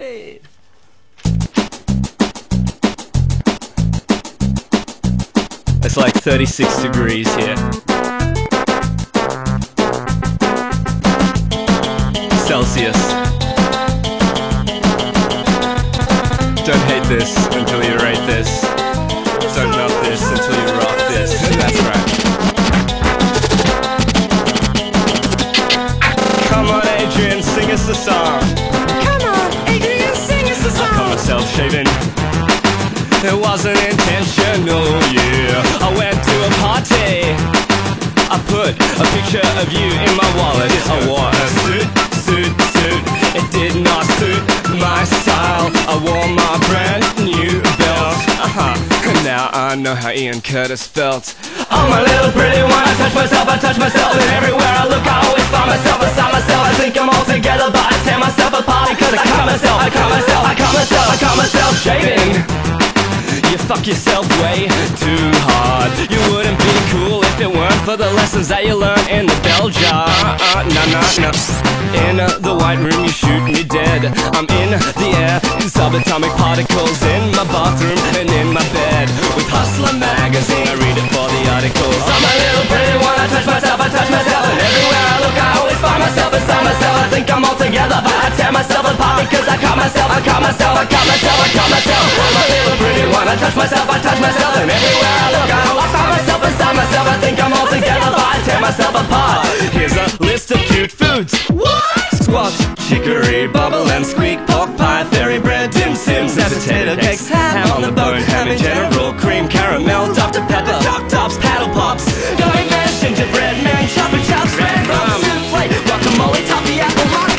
Hey. It's like 36 degrees here. Celsius. Don't hate this until you rate this. Don't love this until you rock this. That's right. Come on, Adrian, sing us a song. Myself shaving. It wasn't intentional, yeah. I went to a party. I put a picture of you in my wallet. I wore a suit, suit, suit. It did not suit my style. I wore my brand new belt. Uh-huh. Now I know how Ian Curtis felt. Oh, my little pretty one. I touch myself, I touch myself. And everywhere I look, I always find myself beside myself. I think I'm all together, but I tear myself apart because I cut myself, I cut myself, Myself, I cut myself shaving. You fuck yourself way too hard. You wouldn't be cool if it weren't for the lessons that you learn in the bell jar. Uh, nah, nah, nah. In the white room, you shoot me dead. I'm in the air, subatomic particles in my bathroom and in my bed. With Hustler magazine, I read it for the articles. I'm a little pretty one. I touch myself, I touch myself, and everywhere I look, I always find myself beside myself. I think I'm all together, but I tear myself I touch myself, I touch myself, and everywhere I look I lost myself inside myself, I think I'm all together, but I tear myself apart Here's a list of cute foods What? Squash, chicory, bubble and squeak, pork pie, fairy bread, dim sims, and potato cakes Ham on the bone, ham in general, cream, caramel, Dr. Pepper, top tops, paddle pops Going man, gingerbread man, chopper chops, red rum, souffle, guacamole, toffee apple pie.